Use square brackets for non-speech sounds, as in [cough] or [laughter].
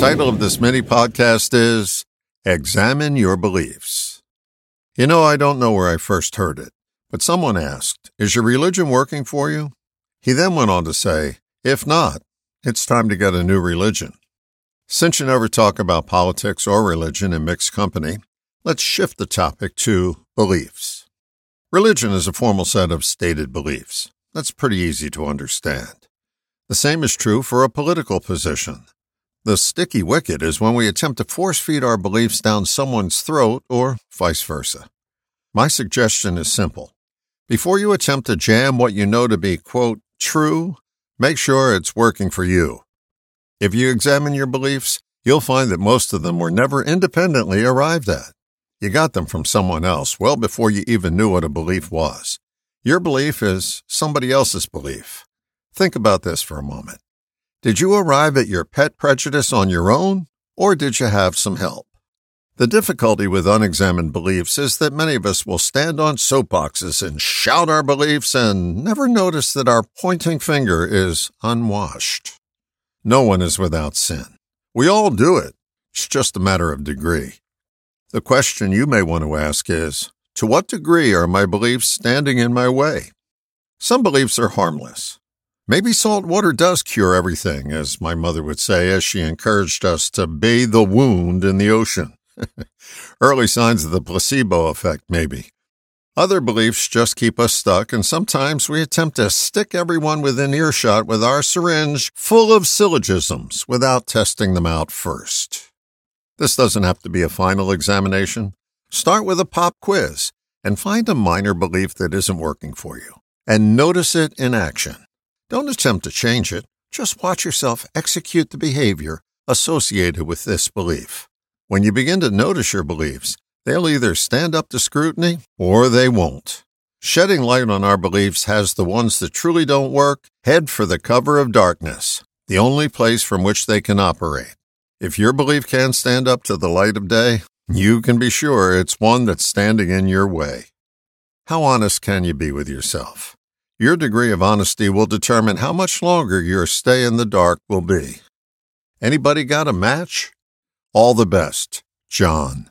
title of this mini podcast is Examine Your Beliefs. You know, I don't know where I first heard it, but someone asked, Is your religion working for you? He then went on to say, If not, it's time to get a new religion. Since you never talk about politics or religion in mixed company, let's shift the topic to beliefs. Religion is a formal set of stated beliefs. That's pretty easy to understand. The same is true for a political position. The sticky wicket is when we attempt to force feed our beliefs down someone's throat or vice versa. My suggestion is simple. Before you attempt to jam what you know to be, quote, true, make sure it's working for you. If you examine your beliefs, you'll find that most of them were never independently arrived at. You got them from someone else well before you even knew what a belief was. Your belief is somebody else's belief. Think about this for a moment. Did you arrive at your pet prejudice on your own, or did you have some help? The difficulty with unexamined beliefs is that many of us will stand on soapboxes and shout our beliefs and never notice that our pointing finger is unwashed. No one is without sin. We all do it. It's just a matter of degree. The question you may want to ask is To what degree are my beliefs standing in my way? Some beliefs are harmless. Maybe salt water does cure everything, as my mother would say as she encouraged us to bathe the wound in the ocean. [laughs] Early signs of the placebo effect, maybe. Other beliefs just keep us stuck, and sometimes we attempt to stick everyone within earshot with our syringe full of syllogisms without testing them out first. This doesn't have to be a final examination. Start with a pop quiz and find a minor belief that isn't working for you and notice it in action. Don't attempt to change it. Just watch yourself execute the behavior associated with this belief. When you begin to notice your beliefs, they'll either stand up to scrutiny or they won't. Shedding light on our beliefs has the ones that truly don't work head for the cover of darkness, the only place from which they can operate. If your belief can't stand up to the light of day, you can be sure it's one that's standing in your way. How honest can you be with yourself? Your degree of honesty will determine how much longer your stay in the dark will be. Anybody got a match? All the best, John.